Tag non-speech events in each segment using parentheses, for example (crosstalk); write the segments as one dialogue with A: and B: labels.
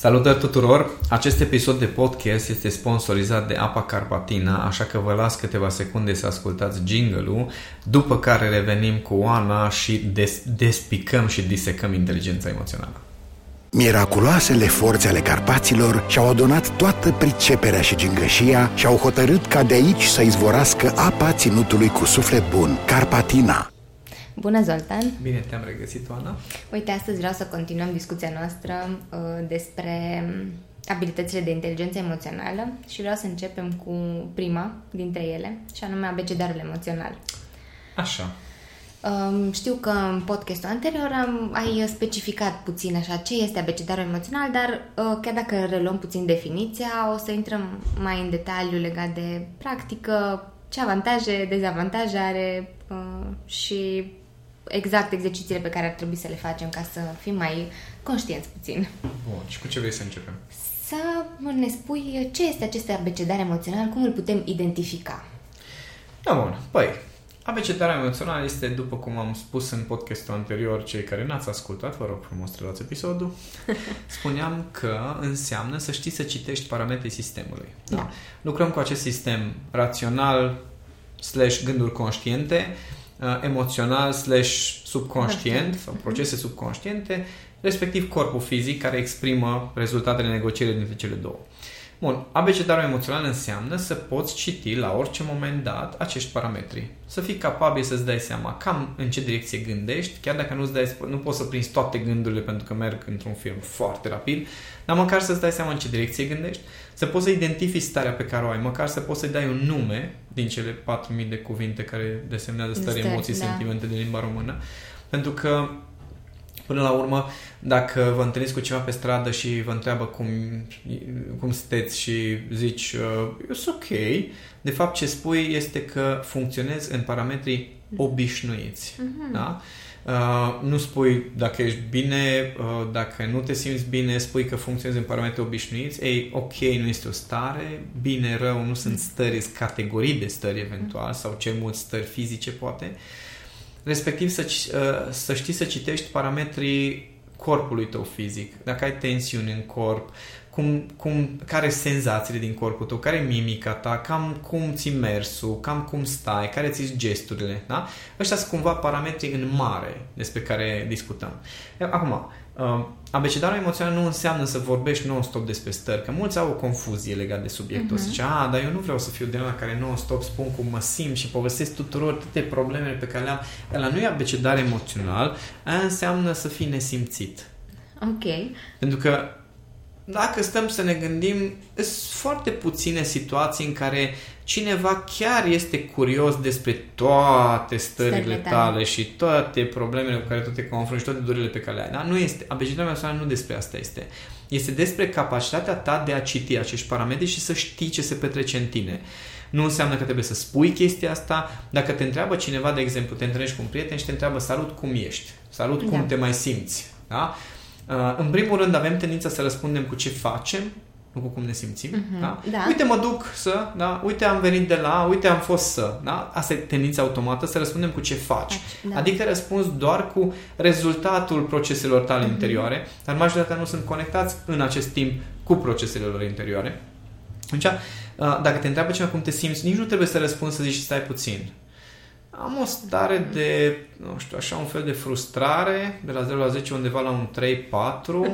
A: Salutări tuturor! Acest episod de podcast este sponsorizat de Apa Carpatina, așa că vă las câteva secunde să ascultați jingle-ul, după care revenim cu Oana și des- despicăm și disecăm inteligența emoțională.
B: Miraculoasele forțe ale Carpaților și-au adunat toată priceperea și gingășia și au hotărât ca de aici să izvorască apa ținutului cu suflet bun, Carpatina.
C: Bună, Zoltan!
A: Bine te-am regăsit, Oana!
C: Uite, astăzi vreau să continuăm discuția noastră uh, despre abilitățile de inteligență emoțională și vreau să începem cu prima dintre ele, și anume abecedarul emoțional.
A: Așa.
C: Um, știu că în podcastul anterior am, ai specificat puțin așa ce este abecedarul emoțional, dar uh, chiar dacă reluăm puțin definiția, o să intrăm mai în detaliu legat de practică, ce avantaje, dezavantaje are uh, și exact exercițiile pe care ar trebui să le facem ca să fim mai conștienți puțin.
A: Bun, și cu ce vrei să începem?
C: Să ne spui ce este acest abecedar emoțional, cum îl putem identifica.
A: Da, bun. Păi, abecedarea emoțională este, după cum am spus în podcastul anterior, cei care n-ați ascultat, vă rog frumos să luați episodul, (laughs) spuneam că înseamnă să știi să citești parametrii sistemului. Da. da. Lucrăm cu acest sistem rațional slash gânduri conștiente, Uh, emoțional slash subconștient sau procese subconștiente, respectiv corpul fizic care exprimă rezultatele negocierii dintre cele două. Bun, abecedarul emoțional înseamnă să poți citi la orice moment dat acești parametri. Să fii capabil să-ți dai seama cam în ce direcție gândești, chiar dacă nu, dai, nu poți să prinzi toate gândurile pentru că merg într-un film foarte rapid, dar măcar să-ți dai seama în ce direcție gândești, să poți să identifici starea pe care o ai, măcar să poți să-i dai un nume din cele 4000 de cuvinte care desemnează stări, emoții, da. sentimente din limba română, pentru că Până la urmă, dacă vă întâlniți cu ceva pe stradă și vă întreabă cum, cum sunteți și zici, uh, e ok, de fapt ce spui este că funcționezi în parametrii obișnuiți. Uh-huh. Da? Uh, nu spui dacă ești bine, uh, dacă nu te simți bine, spui că funcționezi în parametri obișnuiți. Ei, ok, nu este o stare, bine, rău, nu sunt stări, sunt categorii de stări eventual, sau cel mult stări fizice, poate. Uh, respectiv să, uh, să știi să citești parametrii corpului tău fizic, dacă ai tensiuni în corp, cum, cum, care senzațiile din corpul tău, care e mimica ta, cam cum ți mersul, cam cum stai, care ți gesturile, da? Ăștia sunt cumva parametrii în mare despre care discutăm. Acum, Uh, abecedarul emoțional nu înseamnă să vorbești non-stop despre stări, că mulți au o confuzie legat de subiectul ăsta. Uh-huh. Zice, a, dar eu nu vreau să fiu de la care non-stop spun cum mă simt și povestesc tuturor toate problemele pe care le-am. Ăla nu e abecedar emoțional, aia înseamnă să fii nesimțit.
C: Ok.
A: Pentru că dacă stăm să ne gândim, sunt foarte puține situații în care cineva chiar este curios despre toate stările, stările tale și toate problemele cu care tu te confrunți și toate durerile pe care le ai. Da? Nu este, abecedarea emoțională nu despre asta este. Este despre capacitatea ta de a citi acești parametri și să știi ce se petrece în tine. Nu înseamnă că trebuie să spui chestia asta. Dacă te întreabă cineva, de exemplu, te întâlnești cu un prieten și te întreabă salut, cum ești? Salut, cum da. te mai simți? Da? Uh, în primul rând avem tendința să răspundem cu ce facem, nu cu cum ne simțim. Uh-huh. Da? Da. Uite, mă duc să, da? uite, am venit de la, uite, am fost să. Da? Asta e tendința automată, să răspundem cu ce faci. Da. Adică răspunzi doar cu rezultatul proceselor tale uh-huh. interioare, dar majoritatea nu sunt conectați în acest timp cu procesele lor interioare. Deci, dacă te întreabă cineva cum te simți, nici nu trebuie să răspunzi să zici stai puțin am o stare de, nu știu, așa un fel de frustrare, de la 0 la 10 undeva la un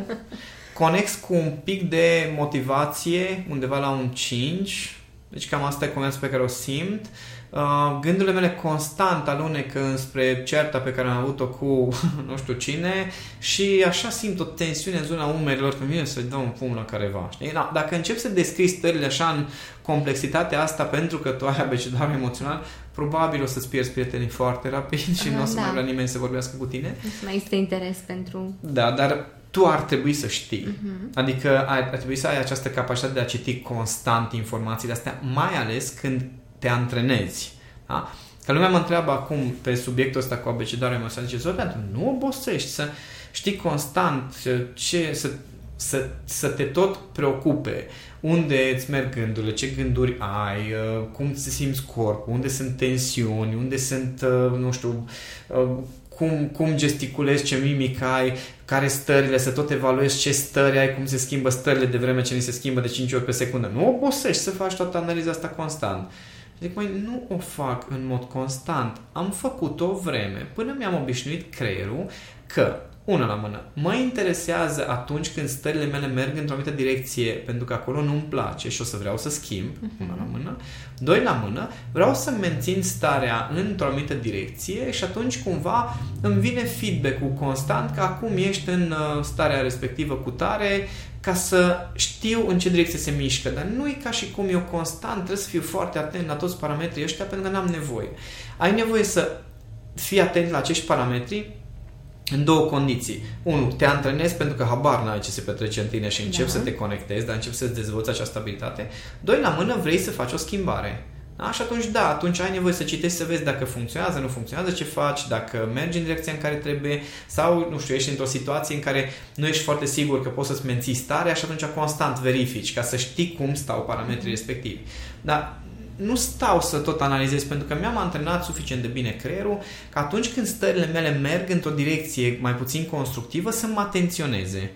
A: 3-4, (laughs) conex cu un pic de motivație, undeva la un 5, deci cam asta e comentul pe care o simt. Uh, gândurile mele constant alunecă înspre certa pe care am avut-o cu (laughs) nu știu cine și așa simt o tensiune în zona umerilor când vine să-i dau un pumn la careva. Știi? Da, dacă încep să descrii stările așa în complexitatea asta pentru că tu ai abecedarul emoțional, probabil o să-ți pierzi prietenii foarte rapid și nu o să da. mai vrea nimeni să vorbească cu tine. Nu
C: mai este interes pentru...
A: Da, dar tu ar trebui să știi. Uh-huh. Adică ar, ar trebui să ai această capacitate de a citi constant informațiile astea, mai ales când te antrenezi. Da? Că lumea mă întreabă acum pe subiectul ăsta cu abecedarul emoțional, zice, Zoran, nu obosești să știi constant ce, să să, să te tot preocupe. Unde îți merg gândurile, ce gânduri ai, uh, cum ți simți corpul, unde sunt tensiuni, unde sunt, uh, nu știu, uh, cum, cum gesticulezi, ce mimic ai, care stările, să tot evaluezi ce stări ai, cum se schimbă stările de vreme ce ni se schimbă de 5 ori pe secundă. Nu obosești să faci toată analiza asta constant. Zic, mai nu o fac în mod constant. Am făcut o vreme. Până mi-am obișnuit creierul că una la mână. Mă interesează atunci când stările mele merg într-o anumită direcție, pentru că acolo nu-mi place și o să vreau să schimb, uh-huh. una la mână. Doi la mână, vreau să mențin starea într-o anumită direcție și atunci cumva îmi vine feedback-ul constant că acum ești în uh, starea respectivă cu tare, ca să știu în ce direcție se mișcă, dar nu e ca și cum eu constant trebuie să fiu foarte atent la toți parametrii ăștia pentru că n-am nevoie. Ai nevoie să fii atent la acești parametri în două condiții. Unu, te antrenezi pentru că habar n-ai ce se petrece în tine și începi da. să te conectezi, dar începi să-ți dezvolți această abilitate. Doi, la mână vrei să faci o schimbare. Da? Și atunci, da, atunci ai nevoie să citești, să vezi dacă funcționează, nu funcționează, ce faci, dacă mergi în direcția în care trebuie sau, nu știu, ești într-o situație în care nu ești foarte sigur că poți să-ți menții starea și atunci constant verifici ca să știi cum stau parametrii respectivi. Dar nu stau să tot analizez pentru că mi-am antrenat suficient de bine creierul că atunci când stările mele merg într-o direcție mai puțin constructivă să mă atenționeze.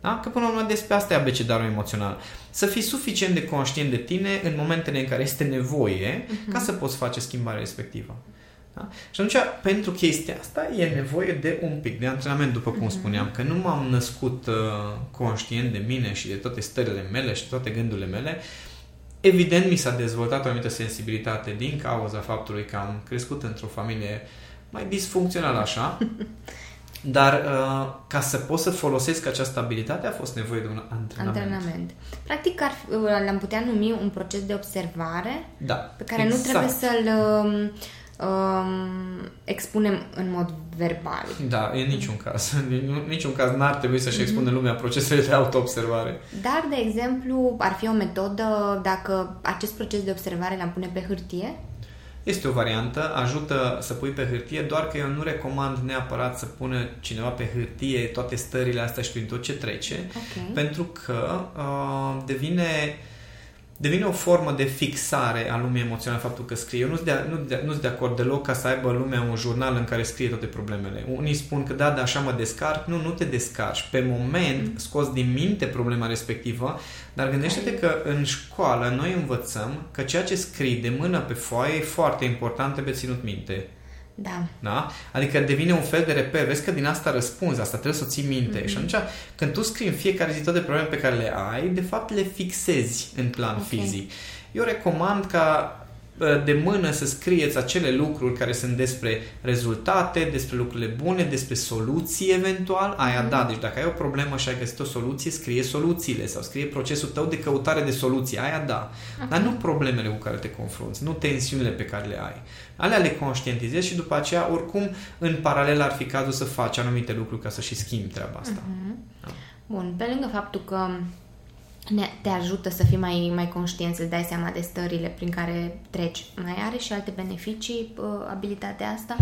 A: Da? Că până la urmă despre asta e abecedarul emoțional. Să fii suficient de conștient de tine în momentele în care este nevoie uh-huh. ca să poți face schimbarea respectivă. Da? Și atunci, pentru chestia asta, e nevoie de un pic de antrenament, după cum uh-huh. spuneam, că nu m-am născut uh, conștient de mine și de toate stările mele și toate gândurile mele, Evident, mi s-a dezvoltat o anumită sensibilitate din cauza faptului că am crescut într-o familie mai disfuncțională așa, (laughs) dar uh, ca să pot să folosesc această abilitate a fost nevoie de un antrenament.
C: Antrenament. Practic ar, uh, l-am putea numi un proces de observare
A: da,
C: pe care exact. nu trebuie să-l uh, um, expunem în mod verbal.
A: Da, în niciun caz. În niciun caz n-ar trebui să-și mm-hmm. expună lumea procesele de autoobservare.
C: Dar, de exemplu, ar fi o metodă dacă acest proces de observare l-am pune pe hârtie?
A: Este o variantă, ajută să pui pe hârtie, doar că eu nu recomand neapărat să pună cineva pe hârtie toate stările astea și prin tot ce trece, okay. pentru că uh, devine devine o formă de fixare a lumii emoționale faptul că scrie. Eu nu sunt de, nu, de, nu de acord deloc ca să aibă lumea un jurnal în care scrie toate problemele. Unii spun că da, da, așa mă descarc. Nu, nu te descarci. Pe moment mm. scoți din minte problema respectivă, dar gândește-te că în școală noi învățăm că ceea ce scrii de mână pe foaie e foarte important, trebuie ținut minte.
C: Da.
A: da. Adică devine un fel de reper. Vezi că din asta răspunzi, asta trebuie să o ții minte. Mm-hmm. Și atunci, când tu scrii în fiecare zi toate problemele pe care le ai, de fapt le fixezi în plan okay. fizic. Eu recomand ca de mână să scrieți acele lucruri care sunt despre rezultate, despre lucrurile bune, despre soluții eventual. Aia da, deci dacă ai o problemă și ai găsit o soluție, scrie soluțiile sau scrie procesul tău de căutare de soluții. Aia da. Okay. Dar nu problemele cu care te confrunți, nu tensiunile pe care le ai. Alea le conștientizezi și după aceea, oricum, în paralel ar fi cazul să faci anumite lucruri ca să și schimbi treaba asta. Uh-huh.
C: Da. Bun, pe lângă faptul că ne, te ajută să fii mai, mai conștient, să-ți dai seama de stările prin care treci. Mai are și alte beneficii uh, abilitatea asta?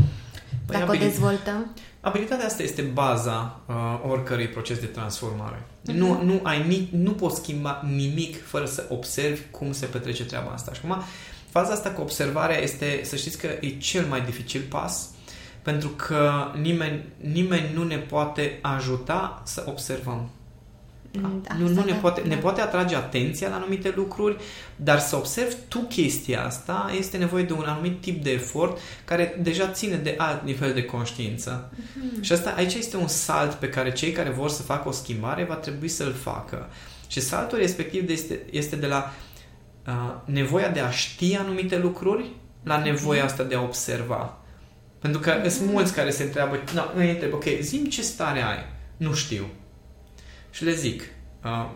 C: Păi Dacă abilit- o dezvoltăm?
A: Abilitatea asta este baza uh, oricărui proces de transformare. Uh-huh. Nu, nu, ai ni- nu poți schimba nimic fără să observi cum se petrece treaba asta. Și acum, faza asta cu observarea este, să știți că e cel mai dificil pas, pentru că nimeni, nimeni nu ne poate ajuta să observăm. Da, nu, nu ne, poate, da. ne poate atrage atenția la anumite lucruri, dar să observi tu chestia asta este nevoie de un anumit tip de efort care deja ține de alt nivel de conștiință. Mm-hmm. Și asta aici este un salt pe care cei care vor să facă o schimbare va trebui să-l facă. Și saltul respectiv este, este de la uh, nevoia de a ști anumite lucruri la nevoia asta de a observa. Pentru că mm-hmm. sunt mulți care se întreabă, no, îi întreb, ok, zim ce stare ai. Nu știu și le zic,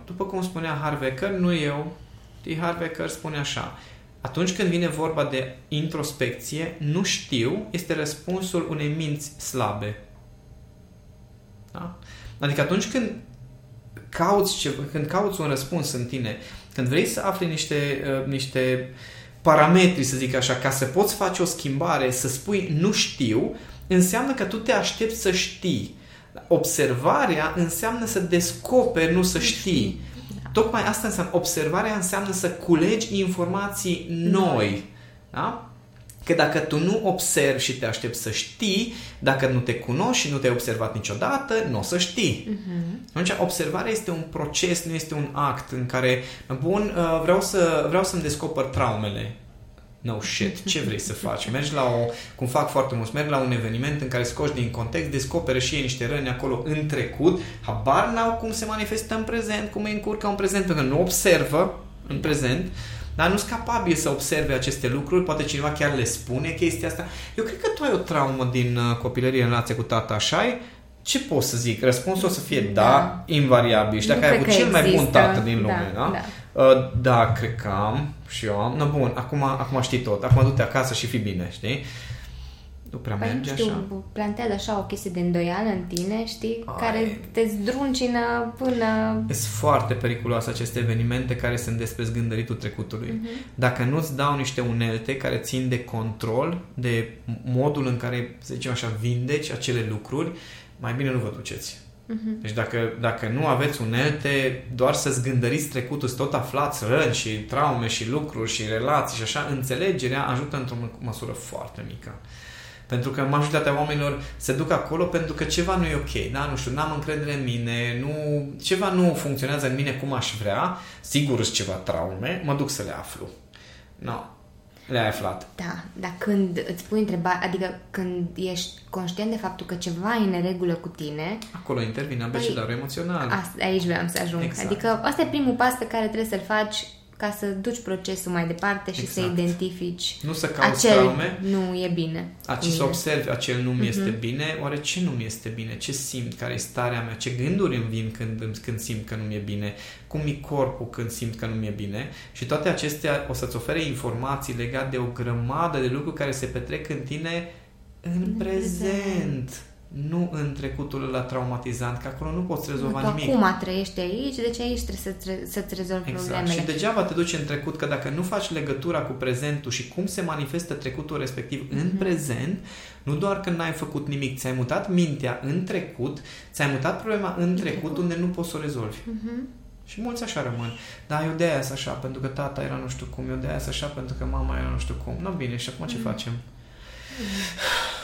A: după cum spunea Harvecker, nu eu, T. Harvecker spune așa, atunci când vine vorba de introspecție, nu știu este răspunsul unei minți slabe. Da? Adică atunci când cauți, ce, când cauți un răspuns în tine, când vrei să afli niște, uh, niște parametri, să zic așa, ca să poți face o schimbare, să spui nu știu, înseamnă că tu te aștepți să știi. Observarea înseamnă să descoperi, nu să știi. Tocmai asta înseamnă, observarea înseamnă să culegi informații noi. Da? Că dacă tu nu observi și te aștepți să știi, dacă nu te cunoști și nu te-ai observat niciodată, nu o să știi. Uh-huh. Atunci, observarea este un proces, nu este un act în care, bun, uh, vreau, să, vreau să-mi descoper traumele. No shit, ce vrei să faci? Mergi la o, cum fac foarte mulți, merg la un eveniment în care scoși din context, descoperă și ei niște răni acolo în trecut, habar n-au cum se manifestă în prezent, cum îi încurcă în prezent, pentru că nu observă în prezent, dar nu sunt capabil să observe aceste lucruri, poate cineva chiar le spune chestia asta. Eu cred că tu ai o traumă din uh, copilărie în relație cu tata, așa -i? Ce pot să zic? Răspunsul o să fie da, da invariabil. Și dacă ai avut cel mai bun tată din lume, da? Da, da? Uh, da cred că am și eu am. No, bun, acum, acum știi tot. Acum du-te acasă și fi bine, știi? Nu prea păi, merge știu, așa.
C: plantează așa o chestie de îndoială în tine, știi? Ai. Care te zdruncină până...
A: Sunt foarte periculoase aceste evenimente care sunt despre zgândăritul trecutului. Uh-huh. Dacă nu-ți dau niște unelte care țin de control, de modul în care, să zicem așa, vindeci acele lucruri, mai bine nu vă duceți. Uh-huh. Deci dacă, dacă nu aveți unelte, doar să zgândăriți trecutul, să tot aflați răni și traume și lucruri și relații și așa, înțelegerea ajută într-o măsură foarte mică. Pentru că majoritatea oamenilor se duc acolo pentru că ceva nu e ok, da? Nu știu, n-am încredere în mine, nu, ceva nu funcționează în mine cum aș vrea, sigur sunt ceva traume, mă duc să le aflu. No, le-ai aflat.
C: Da, dar când îți pui întrebarea, adică când ești conștient de faptul că ceva e în regulă cu tine...
A: Acolo intervine abecedarul păi, emoțional.
C: Asta, aici vreau să ajung. Exact. Adică asta e primul pas pe care trebuie să-l faci ca să duci procesul mai departe și exact. să identifici
A: nu să cauți acel traume,
C: nu e bine.
A: Ci să observi acel nu mi este uh-huh. bine, oare ce nu mi este bine, ce simt, care e starea mea, ce gânduri îmi vin când, când simt că nu mi-e bine, cum e corpul când simt că nu mi-e bine și toate acestea o să-ți ofere informații legate de o grămadă de lucruri care se petrec în tine în, în prezent. prezent nu în trecutul la traumatizant, că acolo nu poți rezolva
C: nu,
A: nimic.
C: acum trăiești aici, deci aici trebuie să-ți, să-ți rezolvi exact. problemele.
A: Și degeaba te duci în trecut, că dacă nu faci legătura cu prezentul și cum se manifestă trecutul respectiv mm-hmm. în mhm. prezent, nu doar că n-ai făcut nimic, ți-ai mutat mintea în trecut, ți-ai mutat problema în trecut unde nu poți să o rezolvi. Mm-hmm. Și mulți așa rămân. Da, eu de aia așa, pentru că tata era nu știu cum, eu de aia așa, pentru că mama era nu știu cum. Nu, bine, și acum ce mm. facem?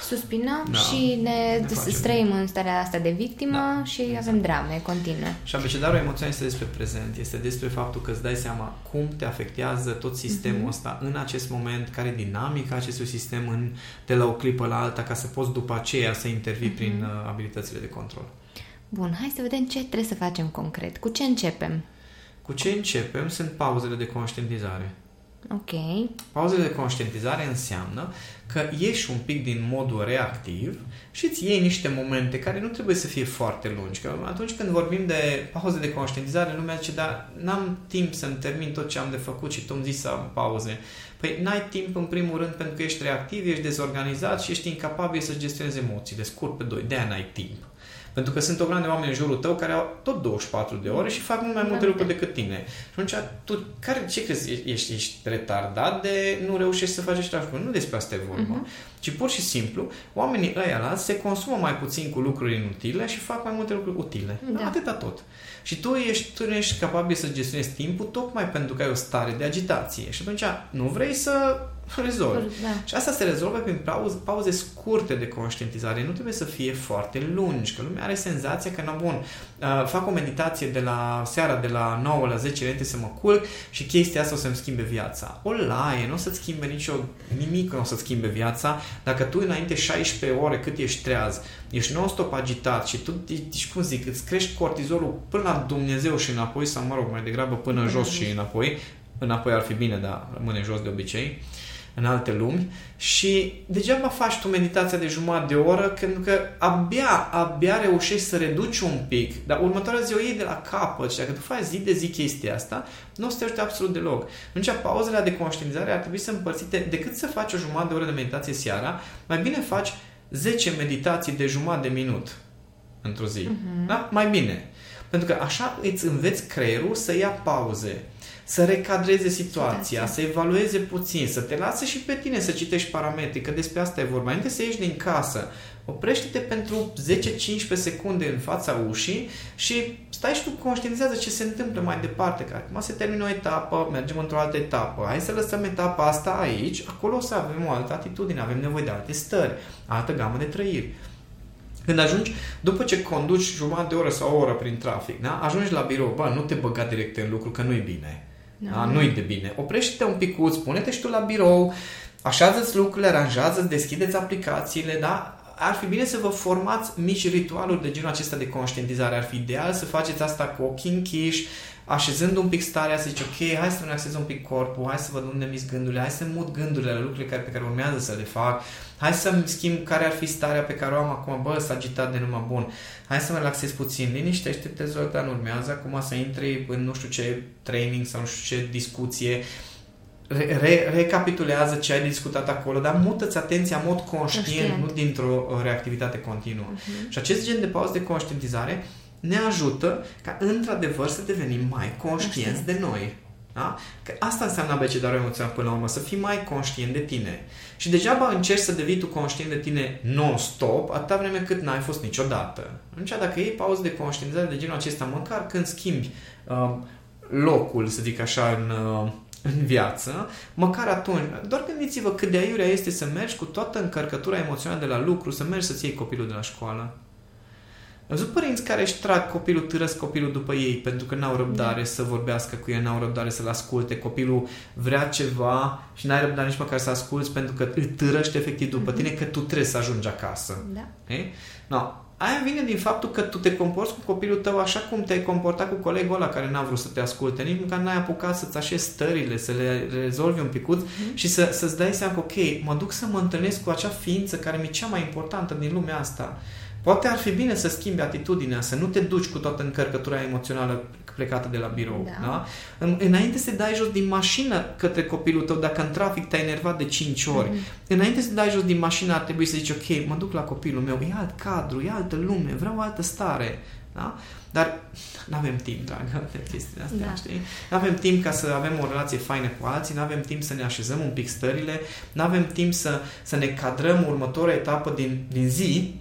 C: Suspinăm da. și ne, ne străim în starea asta de victimă da. și exact. avem drame continue.
A: Și abecedarul emoțional este despre prezent, este despre faptul că îți dai seama cum te afectează tot sistemul uh-huh. ăsta în acest moment, care e dinamica acestui sistem în, de la o clipă la alta, ca să poți după aceea să intervii uh-huh. prin uh, abilitățile de control.
C: Bun, hai să vedem ce trebuie să facem concret. Cu ce începem?
A: Cu ce începem sunt pauzele de conștientizare.
C: Ok.
A: Pauzele de conștientizare înseamnă că ieși un pic din modul reactiv și îți iei niște momente care nu trebuie să fie foarte lungi. Că atunci când vorbim de pauze de conștientizare, lumea zice, dar n-am timp să-mi termin tot ce am de făcut și tu îmi zici să am pauze. Păi n-ai timp în primul rând pentru că ești reactiv, ești dezorganizat și ești incapabil să gestionezi emoțiile. Scurt pe doi, de-aia n-ai timp. Pentru că sunt o grămadă de oameni în jurul tău care au tot 24 de ore și fac mult mai multe da. lucruri decât tine. Și atunci, tu care, ce crezi? Ești, ești retardat de nu reușești să faci același lucru? Nu despre asta e vorba. Uh-huh. Ci pur și simplu, oamenii ăia la se consumă mai puțin cu lucruri inutile și fac mai multe lucruri utile. Da. Atâta tot. Și tu, ești, tu nu ești capabil să gestionezi timpul tocmai pentru că ai o stare de agitație. Și atunci nu vrei să rezolvi. Da. Și asta se rezolvă prin pauze, pauze scurte de conștientizare. Nu trebuie să fie foarte lungi, că lumea are senzația că, na bun, uh, fac o meditație de la seara de la 9 la 10 înainte să mă culc și chestia asta o să-mi schimbe viața. O laie, nu o să-ți schimbe nicio nimic, nu o să-ți schimbe viața dacă tu înainte 16 ore cât ești treaz, ești non-stop agitat și tu, deci, cum zic, îți crești cortizolul până la Dumnezeu și înapoi, sau mă rog, mai degrabă până jos și înapoi, înapoi ar fi bine, dar rămâne jos de obicei, uh, în alte lumi și degeaba faci tu meditația de jumătate de oră pentru că abia, abia reușești să reduci un pic, dar următoarea zi o iei de la capăt și dacă tu faci zi de zi chestia asta, nu o să te ajute absolut deloc. Atunci pauzele de conștientizare ar trebui să împărțite, decât să faci o jumătate de oră de meditație seara, mai bine faci 10 meditații de jumătate de minut într-o zi. Uh-huh. Da? Mai bine. Pentru că așa îți înveți creierul să ia pauze să recadreze situația,
C: Situația.
A: să evalueze puțin, să te lase și pe tine să citești parametri, că despre asta e vorba. Înainte să ieși din casă, oprește-te pentru 10-15 secunde în fața ușii și stai și tu conștientizează ce se întâmplă mai departe, că acum se termină o etapă, mergem într-o altă etapă, hai să lăsăm etapa asta aici, acolo o să avem o altă atitudine, avem nevoie de alte stări, altă gamă de trăiri. Când ajungi, după ce conduci jumătate de oră sau o oră prin trafic, da? ajungi la birou, bă, nu te băga direct în lucru, că nu-i bine. Da. Da? Nu-i de bine. Oprește-te un picuț, pune-te și tu la birou, așează-ți lucrurile, aranjează-ți, deschideți aplicațiile, da? Ar fi bine să vă formați mici ritualuri de genul acesta de conștientizare. Ar fi ideal să faceți asta cu ochii închiși, așezând un pic starea, să zici, ok, hai să relaxez un pic corpul, hai să văd unde mi gândurile, hai să mut gândurile la lucrurile care, pe care urmează să le fac, hai să-mi schimb care ar fi starea pe care o am acum, bă, s-a agitat de numai bun, hai să mă relaxez puțin, liniștește-te, Zoltan, urmează. Acum să intri în nu știu ce training sau nu știu ce discuție, re- re- recapitulează ce ai discutat acolo, dar mută-ți atenția în mod conștient,
C: Conștient.
A: nu dintr-o uh, reactivitate continuă.
C: Mhm.
A: Și acest gen de pauză de conștientizare ne ajută ca într-adevăr să devenim mai conștienți
C: Conștient.
A: de noi. Da? Că asta înseamnă abecedarul emoțional până la urmă, să fii mai conștient de tine. Și degeaba încerci să devii tu conștient de tine non-stop, atâta vreme cât n-ai fost niciodată. Atunci dacă iei pauză de conștientizare de genul acesta, măcar când schimbi uh, locul, să zic așa, în, uh, în viață, măcar atunci, doar gândiți-vă cât de aiurea este să mergi cu toată încărcătura emoțională de la lucru, să mergi să-ți iei copilul de la școală. Am văzut părinți care își trag copilul, târăsc copilul după ei pentru că n-au răbdare să vorbească cu el, n-au răbdare să-l asculte. Copilul vrea ceva și n-ai răbdare nici măcar să asculți pentru că îl târăște efectiv după tine că tu trebuie să ajungi acasă.
C: Da.
A: Okay? No. Aia vine din faptul că tu te comporți cu copilul tău așa cum te-ai comportat cu colegul ăla care n-a vrut să te asculte, nici măcar n-ai apucat să-ți așezi stările, să le rezolvi un picuț
C: Mhm.
A: și să, să-ți dai seama că, ok, mă duc să mă întâlnesc cu acea ființă care mi-e cea mai importantă din lumea asta. Poate ar fi bine să schimbi atitudinea, să nu te duci cu toată încărcătura emoțională plecată de la birou.
C: Da.
A: Da? În- Înainte să te dai jos din mașină către copilul tău, dacă în trafic te-ai enervat de 5 ori, înainte să te dai jos din mașină ar trebui să zici, ok, mă duc la copilul meu, e alt cadru, e altă lume, vreau o altă stare. Da? Dar nu avem timp, dragă, de chestiile astea,
C: Da.
A: știi? Nu avem timp ca să avem o relație faină cu alții, nu avem timp să ne așezăm un pic stările, nu avem timp să, să ne cadrăm următoarea etapă din, din zi,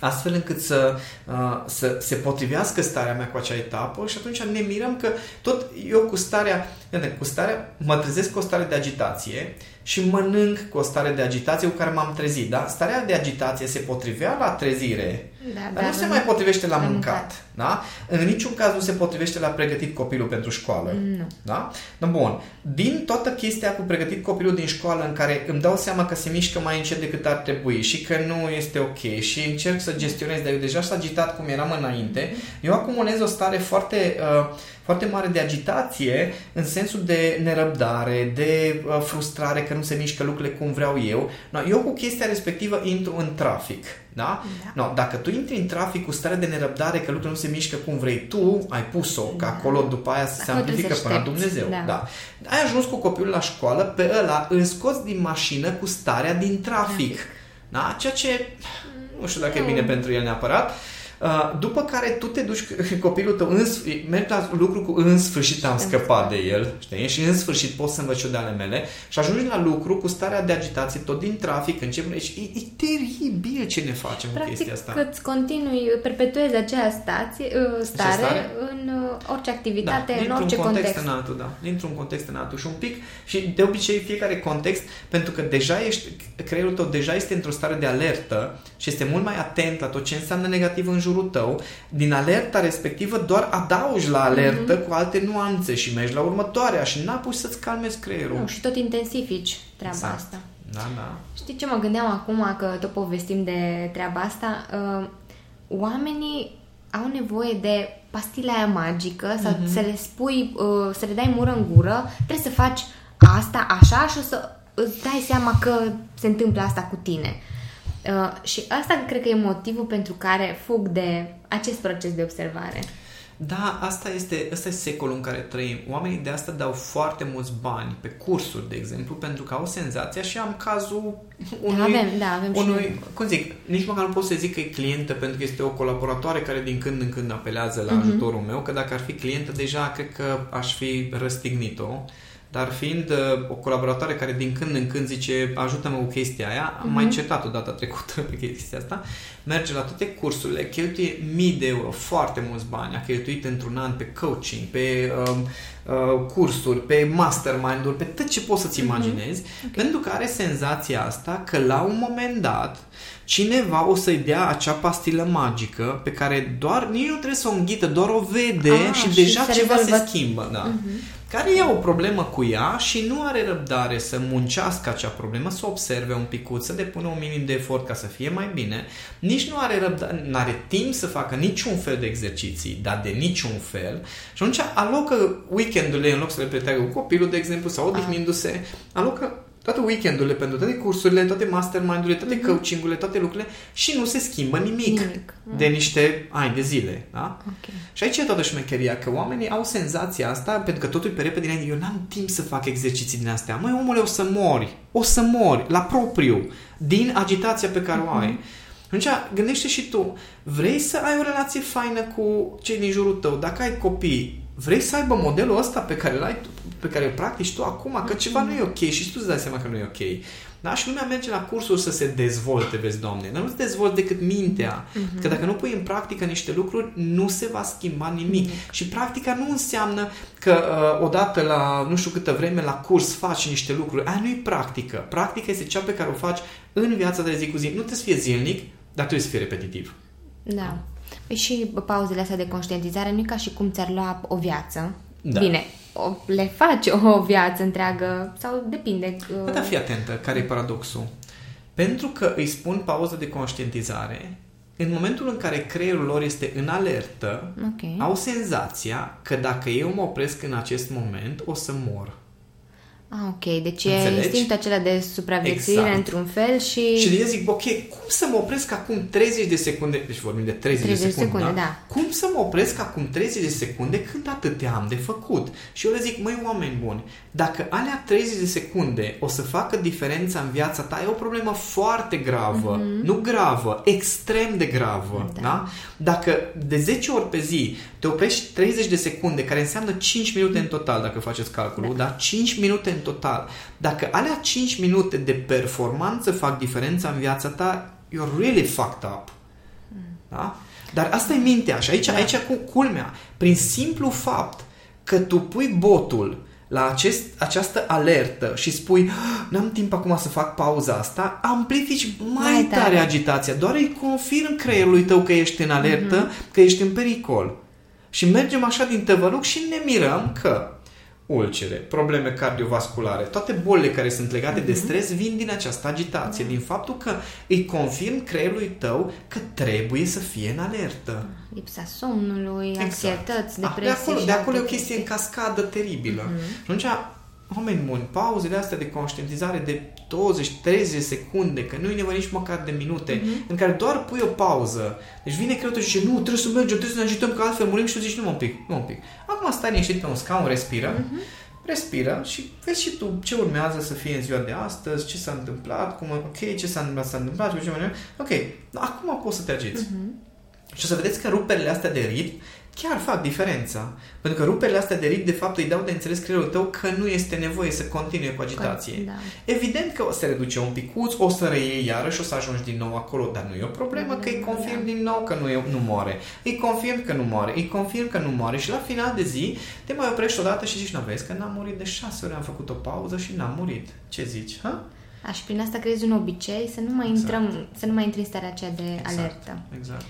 A: astfel încât să, uh, să se potrivească starea mea cu acea etapă și atunci ne mirăm că tot eu cu starea, iată, cu starea, mă trezesc cu o stare de agitație și mănânc cu o stare de agitație cu care m-am trezit, da? Starea de agitație se potrivea la trezire,
C: Da,
A: dar nu se
C: în-
A: mai potrivește la
C: la
A: mâncat,
C: mâncat.
A: da? În niciun caz nu se potrivește la pregătit copilul pentru școală.
C: Nu.
A: Da? No, bun. Din toată chestia cu pregătit copilul din școală în care îmi dau seama că se mișcă mai încet decât ar trebui și că nu este ok și încerc să gestionez, dar eu deja sunt agitat cum eram înainte, eu acumulez o stare foarte, uh, foarte mare de agitație în sensul de nerăbdare, de uh, frustrare că nu se mișcă lucrurile cum vreau eu. No, eu cu chestia respectivă intru în trafic. Da?
C: Da.
A: No, dacă tu intri în trafic cu stare de nerăbdare că lucrurile nu se mișcă cum vrei tu, ai pus-o, că
C: Da.
A: acolo după aia se
C: Acolo trebuie
A: amplifică
C: să
A: până la
C: aștepți.
A: Dumnezeu.
C: Da.
A: Da. Ai ajuns cu copilul la școală, pe ăla îl scoți din mașină cu starea din trafic.
C: Trafic.
A: Da? Ceea ce nu știu dacă e
C: Nu.
A: bine pentru el neapărat. Uh, După care tu te duci cu copilul tău, în, sf- mergi la lucru cu în sfârșit am
C: Am
A: scăpat de el, știi? Și în sfârșit pot să învăț eu de ale mele și ajungi la lucru cu starea de agitație, tot din trafic, începi, și e, e teribil ce ne facem cu
C: Practic,
A: chestia asta.
C: că îți continui, perpetuezi aceea stație, uh, stare,
A: stare?
C: în uh, orice activitate, în
A: dintr-un
C: orice
A: context,
C: context.
A: în altul, da. Dintr-un context în altul și un pic și de obicei fiecare context, pentru că deja ești, creierul tău deja este într-o stare de alertă și este mult mai atent la tot ce înseamnă negativ în jurul tău, din alerta respectivă doar adaugi la alertă
C: Mhm.
A: cu alte nuanțe și mergi la următoarea și n-apuci să-ți calmezi creierul.
C: Nu, și tot intensifici treaba
A: Exact.
C: asta.
A: Da, da.
C: Știi ce mă gândeam acum că tot povestim de treaba asta? Uh, oamenii au nevoie de pastila aia magică sau
A: Mhm.
C: să le spui, uh, să le dai mură în gură, trebuie să faci asta așa și o să îți dai seama că se întâmplă asta cu tine. Uh, și asta cred că e motivul pentru care fug de acest proces de observare.
A: Da, asta este, asta este secolul în care trăim. Oamenii de asta dau foarte mulți bani pe cursuri, de exemplu, pentru că au senzația și am cazul unui...
C: Avem, da, avem
A: unui,
C: și
A: cum zic, nici măcar nu pot să zic că e clientă pentru că este o colaboratoare care din când în când apelează la
C: Mhm.
A: ajutorul meu, că dacă ar fi clientă deja cred că aș fi răstignit-o. Dar fiind uh, o colaboratoare care din când în când zice ajută-mă cu chestia aia, am mai certat o dată trecută (laughs) pe chestia asta, merge la toate cursurile, cheltuie mii de euro, foarte mulți bani, a cheltuit într-un an pe coaching, pe uh, uh, cursuri, pe mastermind-uri, pe tot ce poți să-ți imaginezi, okay. pentru că are senzația asta că la un moment dat cineva o să-i dea acea pastilă magică pe care doar, nici nu trebuie să o înghită, doar o vede
C: Ah,
A: și,
C: și
A: deja
C: se
A: ceva
C: rezolvă.
A: se schimbă. Da. Care ia o problemă cu ea și nu are răbdare să muncească acea problemă, să o observe un picuț, să depună un minim de efort ca să fie mai bine, nici nu are răbdare, nu are timp să facă niciun fel de exerciții, dar de niciun fel. Și atunci alocă weekendurile în loc să le petreacă cu copilul, de exemplu, sau odihnindu-se, alocă toate weekendurile pentru toate cursurile, toate mastermind-urile, toate mm-hmm. coaching-urile, toate lucrurile și nu se schimbă nimic,
C: Nimic.
A: de niște ani de zile. Da?
C: Ok.
A: Și aici e toată șmecheria, că oamenii au senzația asta, pentru că totul e pe repede, dinainte, eu n-am timp să fac exerciții din astea. Măi, omule, o să mori. O să mori, la propriu, din agitația pe care o ai. Atunci, gândește și tu, vrei să ai o relație faină cu cei din jurul tău, dacă ai copii, vrei să aibă modelul ăsta pe care îl ai tu, pe care îl practici tu acum, că ceva nu e ok și tu îți dai seama că nu e ok. Da? Și lumea merge la cursuri să se dezvolte, vezi, Doamne. Dar nu se dezvolte decât mintea. Uh-huh. Că dacă nu pui în practică niște lucruri, nu se va schimba nimic. Uh-huh. Și practica nu înseamnă că uh, odată la nu știu câtă vreme la curs faci niște lucruri. Aia nu e practică. Practica este cea pe care o faci în viața de zi cu zi. Nu trebuie să fie zilnic, dar trebuie să fie repetitiv.
C: Da. Păi și pauzele astea de conștientizare nu e ca și cum ți-ar lua o viață.
A: Da.
C: Bine, o, le faci o viață întreagă sau depinde.
A: Da, dar fii atentă, care e paradoxul? Pentru că îi spun pauză de conștientizare, în momentul în care creierul lor este în alertă,
C: Ok.
A: au senzația că dacă eu mă opresc în acest moment, o să mor.
C: Ah, ok. Deci e
A: Înțelegi?
C: instinctul acela de supraviețuire
A: Exact.
C: într-un fel și...
A: Și eu zic, ok, cum să mă opresc acum 30 de secunde? Deci vorbim de 30,
C: 30
A: de secunde,
C: secunde,
A: da?
C: da.
A: Cum să mă opresc acum 30 de secunde când atâtea am de făcut? Și eu le zic, măi, oameni buni, dacă alea 30 de secunde o să facă diferența în viața ta, e o problemă foarte gravă, mm-hmm. nu gravă, extrem de gravă, da.
C: Da.
A: da? Dacă de 10 ori pe zi te oprești 30 de secunde, care înseamnă 5 minute în total, dacă faceți calculul, da. dar 5 minute în total, dacă alea 5 minute de performanță fac diferența în viața ta, you're really fucked up. Da? Dar asta e mintea și aici, da. aici cu culmea. Prin simplu fapt că tu pui botul la acest, această alertă și spui "Ah, n-am timp acum să fac pauza asta, amplifici mai,
C: Mai
A: tare.
C: tare.
A: agitația. Doar îi confirm creierului tău că ești în alertă, mm-hmm. că ești în pericol. Și mergem așa din tăvăluc și ne mirăm că ulcere, probleme cardiovasculare, toate bolile care sunt legate mm-hmm. de stres vin din această agitație, din faptul că îi confirm creierului tău că trebuie să fie în alertă.
C: Lipsa somnului, anxietăți,
A: Ah,
C: depresii
A: de acolo,
C: și
A: de acolo e o
C: alte
A: chestie în
C: chestii.
A: cascadă teribilă.
C: Mhm.
A: Și atunci, oameni buni, pauzele astea de conștientizare de 20-30 de secunde, că nu e nevoie nici măcar de minute,
C: Mhm.
A: în care doar pui o pauză. Deci vine creierul tău și zice, nu, trebuie să mergem, trebuie să ne agităm, că altfel murim și tu zici, nu mă un pic, nu un pic. Acum stai liniștit pe un scaun, respiră,
C: Mhm.
A: respiră și vezi și tu ce urmează să fie în ziua de astăzi, ce s-a întâmplat, cum, ok, ce s-a întâmplat, s-a întâmplat, ce mai ok, acum poți să te agiți.
C: Mhm.
A: Și o să vedeți că ruperile astea de ritm chiar fac diferența. Pentru că ruperile astea de ritm, de fapt, îi dau de înțeles creierul tău că nu este nevoie să continue cu agitație.
C: Da.
A: Evident că o să reduce un picuț, o să reiei iarăși, o să ajungi din nou acolo, dar nu e o problemă că îi confirm din nou că nu, e, nu moare. Îi confirm că nu moare, îi confirm că nu moare și la final de zi te mai oprești odată și zici, nu vezi că n-am murit de șase ori, am făcut o pauză și n-am murit. Ce zici? Ha?
C: Aș, și prin asta creezi un obicei să nu mai
A: Exact.
C: intrăm, să nu mai intri în starea aceea de
A: Exact.
C: alertă.
A: Exact.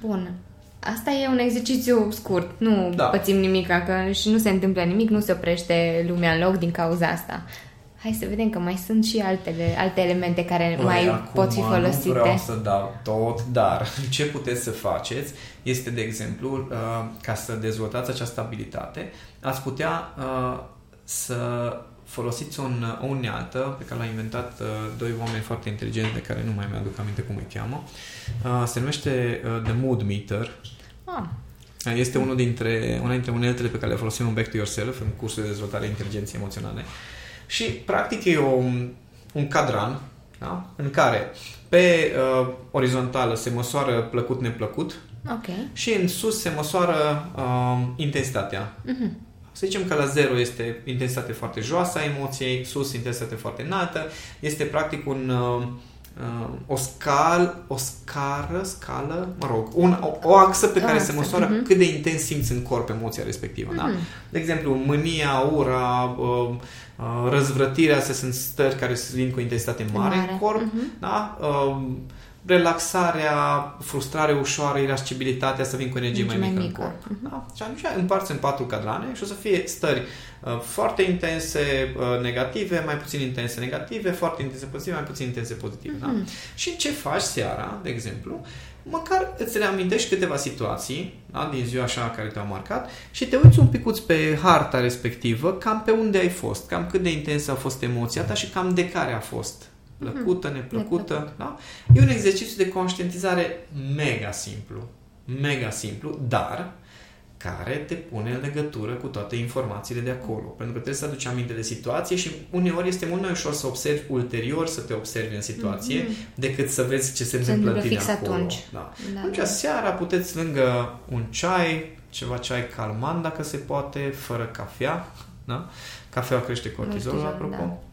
C: Bun. Asta e un exercițiu scurt. Nu
A: Da.
C: pățim nimic, că și nu se întâmplă nimic, nu se oprește lumea în loc din cauza asta. Hai să vedem că mai sunt și altele, alte elemente care
A: Băi,
C: mai
A: acum
C: pot fi folosite.
A: Nu vreau să dau tot, dar (laughs) ce puteți să faceți este, de exemplu, uh, ca să dezvoltați această abilitate, ați putea uh, să folosiți un, o unealtă pe care l-a inventat uh, doi oameni foarte inteligenți de care nu mai mi-aduc aminte cum îi cheamă. Uh, se numește uh, The Mood Meter.
C: Ah,
A: Este unul dintre, una dintre uneltele pe care le folosim în Back to Yourself, în cursul de dezvoltare a inteligenței emoționale. Și, practic, e un, un cadran da? în care pe uh, orizontală se măsoară plăcut-neplăcut
C: Ok.
A: și în sus se măsoară uh, intensitatea.
C: Mhm.
A: Să zicem că la 0 este intensitate foarte joasă a emoției, sus intensitate foarte înaltă. Este practic un, uh, uh, o scal, o scară, scală, mă rog, un, o, o axă pe care
C: Axă,
A: se măsoară
C: mhm.
A: cât de intens simți în corp emoția respectivă. Da?
C: Mhm.
A: De exemplu, mânia, ura, uh, uh, răzvrătirea, astea sunt stări care vin cu intensitate mare,
C: Mare,
A: în corp.
C: mhm.
A: Da? Uh, relaxarea, frustrare ușoară, irascibilitatea să vin cu energie mai,
C: Energie
A: mică,
C: mai
A: în
C: mică.
A: corp. Da? Și atunci împarți în patru cadrane și o să fie stări uh, foarte intense uh, negative, mai puțin intense negative, foarte intense pozitive, mai puțin intense pozitive. Da? Și ce faci seara, de exemplu, măcar îți reamintești câteva situații da, din ziua așa care te-au marcat și te uiți un picuț pe harta respectivă, cam pe unde ai fost, cam cât de intensă a fost emoția ta și cam de care a fost. Plăcută, neplăcută.
C: Neplăcută.
A: Da? E un exercițiu de conștientizare mega simplu, mega simplu, dar care te pune în legătură cu toate informațiile de acolo. Pentru că trebuie să aduci aminte de situație și uneori este mult mai ușor să observi ulterior, să te observi în situație, decât să vezi ce se întâmplă în
C: întâmplă
A: tine
C: fix
A: acolo.
C: atunci.
A: Da.
C: Da,
A: Atunci,
C: da.
A: seara puteți lângă un ceai, ceva ceai calmant dacă se poate, fără cafea. Da? Cafeaua crește cortizolul,
C: Cortizol,
A: apropo. Da.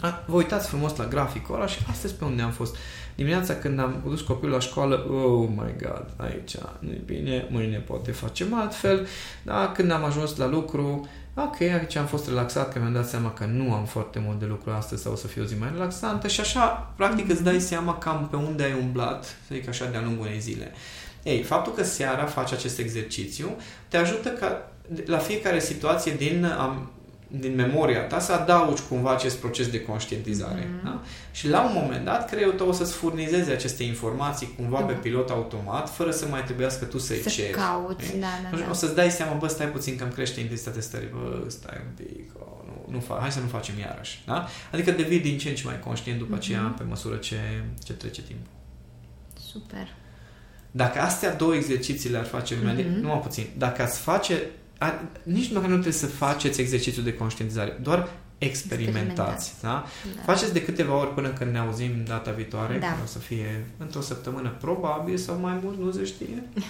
A: Vă uitați frumos la graficul ăla și astăzi pe unde am fost. Dimineața când am dus copilul la școală, oh my god, aici nu e bine, mâine poate facem altfel. Da, când am ajuns la lucru, ok, aici am fost relaxat, că mi-am dat seama că nu am foarte mult de lucru astăzi sau o să fie o zi mai relaxantă și așa, practic îți dai seama cam pe unde ai umblat, să zic așa, de-a lungul unei zile. Ei, faptul că seara faci acest exercițiu te ajută ca la fiecare situație din, am, din memoria ta să adaugi cumva acest proces de conștientizare.
C: Mhm.
A: Da? Și la un moment dat, creierul tău o să-ți furnizeze aceste informații cumva pe pilot automat, fără să mai trebuiască tu să-i
C: Să
A: ceri.
C: cauți,
A: Știi?
C: da, da,
A: Și
C: da.
A: O să-ți dai seama, bă, stai puțin că îmi crește intensitatea stării, bă, stai un pic, oh, nu, nu fa- hai să nu facem iarăși. Da? Adică devii din ce în ce mai conștient după aceea,
C: Mhm.
A: pe măsură ce, ce trece timpul.
C: Super.
A: Dacă astea două exerciții le-ar face lumea,
C: Mhm.
A: mm-hmm. numai puțin, dacă ați face, ar, nici măcar nu trebuie să faceți exercițiul de conștientizare, doar experimentați. Da?
C: Da.
A: Faceți de câteva ori până când ne auzim data viitoare,
C: Da.
A: care o să fie într-o săptămână probabil sau mai mult, nu se știe. (laughs)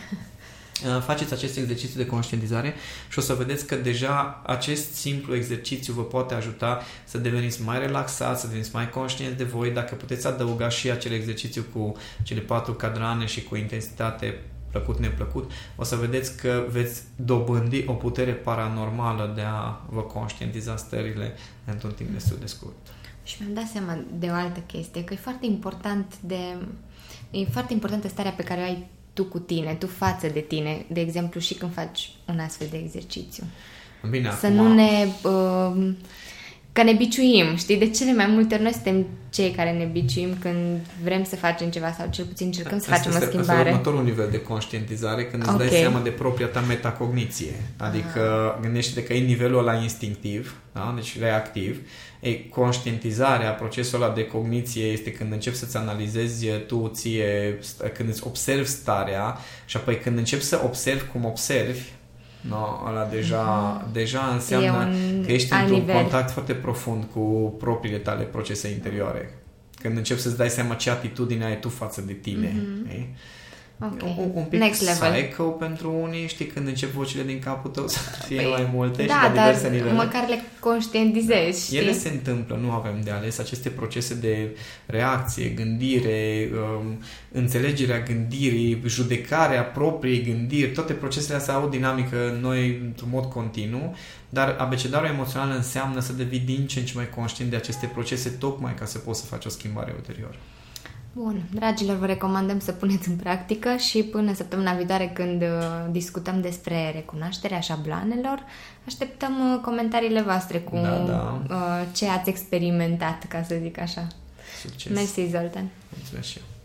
A: Uh, Faceți acest exercițiu de conștientizare și o să vedeți că deja acest simplu exercițiu vă poate ajuta să deveniți mai relaxați, să deveniți mai conștienți de voi. Dacă puteți adăuga și acel exercițiu cu cele patru cadrane și cu intensitate plăcut, neplăcut, o să vedeți că veți dobândi o putere paranormală de a vă conștientiza stările într-un timp destul de scurt.
C: Și mi-am dat seama de o altă chestie, că e foarte important de... E foarte importantă starea pe care o ai tu cu tine, tu față de tine, de exemplu, și când faci un astfel de exercițiu.
A: Bine,
C: Să
A: acum,
C: nu ne... Uh, că ne biciuim, știi? De cele mai multe ori noi suntem cei care ne biciuim când vrem să facem ceva sau cel puțin încercăm să
A: Asta
C: facem o
A: este- Asta e
C: schimbare.
A: următorul nivel de conștientizare, când îți
C: Ok.
A: dai seama de propria ta metacogniție. Adică
C: Ah.
A: gândește-te că e nivelul ăla instinctiv, da? deci reactiv. Ei, conștientizarea, procesul ăla de cogniție este când începi să-ți analizezi tu ție, st- când îți observi starea și apoi când începi să observi cum observi, No, ăla deja, deja înseamnă
C: un
A: că ești
C: alt
A: într-un
C: nivel.
A: contact foarte profund cu propriile tale procese interioare. Când începi să-ți dai seama ce atitudine ai tu față de tine. Mm-hmm.
C: Ok.
A: Un, un pic
C: Next level.
A: psycho pentru unii, știi, când încep vocile din capul tău (laughs) să fie
C: Păi,
A: mai multe și
C: da,
A: la diverse
C: dar
A: nivele.
C: măcar le conștientizezi, știi?
A: Ele se întâmplă, nu avem de ales. Aceste procese de reacție, gândire, um, înțelegerea gândirii, judecarea propriei gândiri, toate procesele astea au o dinamică în noi într-un mod continuu, dar abecedarul emoțional înseamnă să devii din ce în ce mai conștient de aceste procese, tocmai ca să poți să faci o schimbare ulterior.
C: Bun, dragilor, vă recomandăm să puneți în practică și până săptămâna viitoare când uh, discutăm despre recunoașterea șabloanelor, așteptăm uh, comentariile voastre cu
A: Da, da.
C: uh, ce ați experimentat, ca să zic așa.
A: Succes!
C: Mersi, Zoltan!
A: Mulțumesc și eu!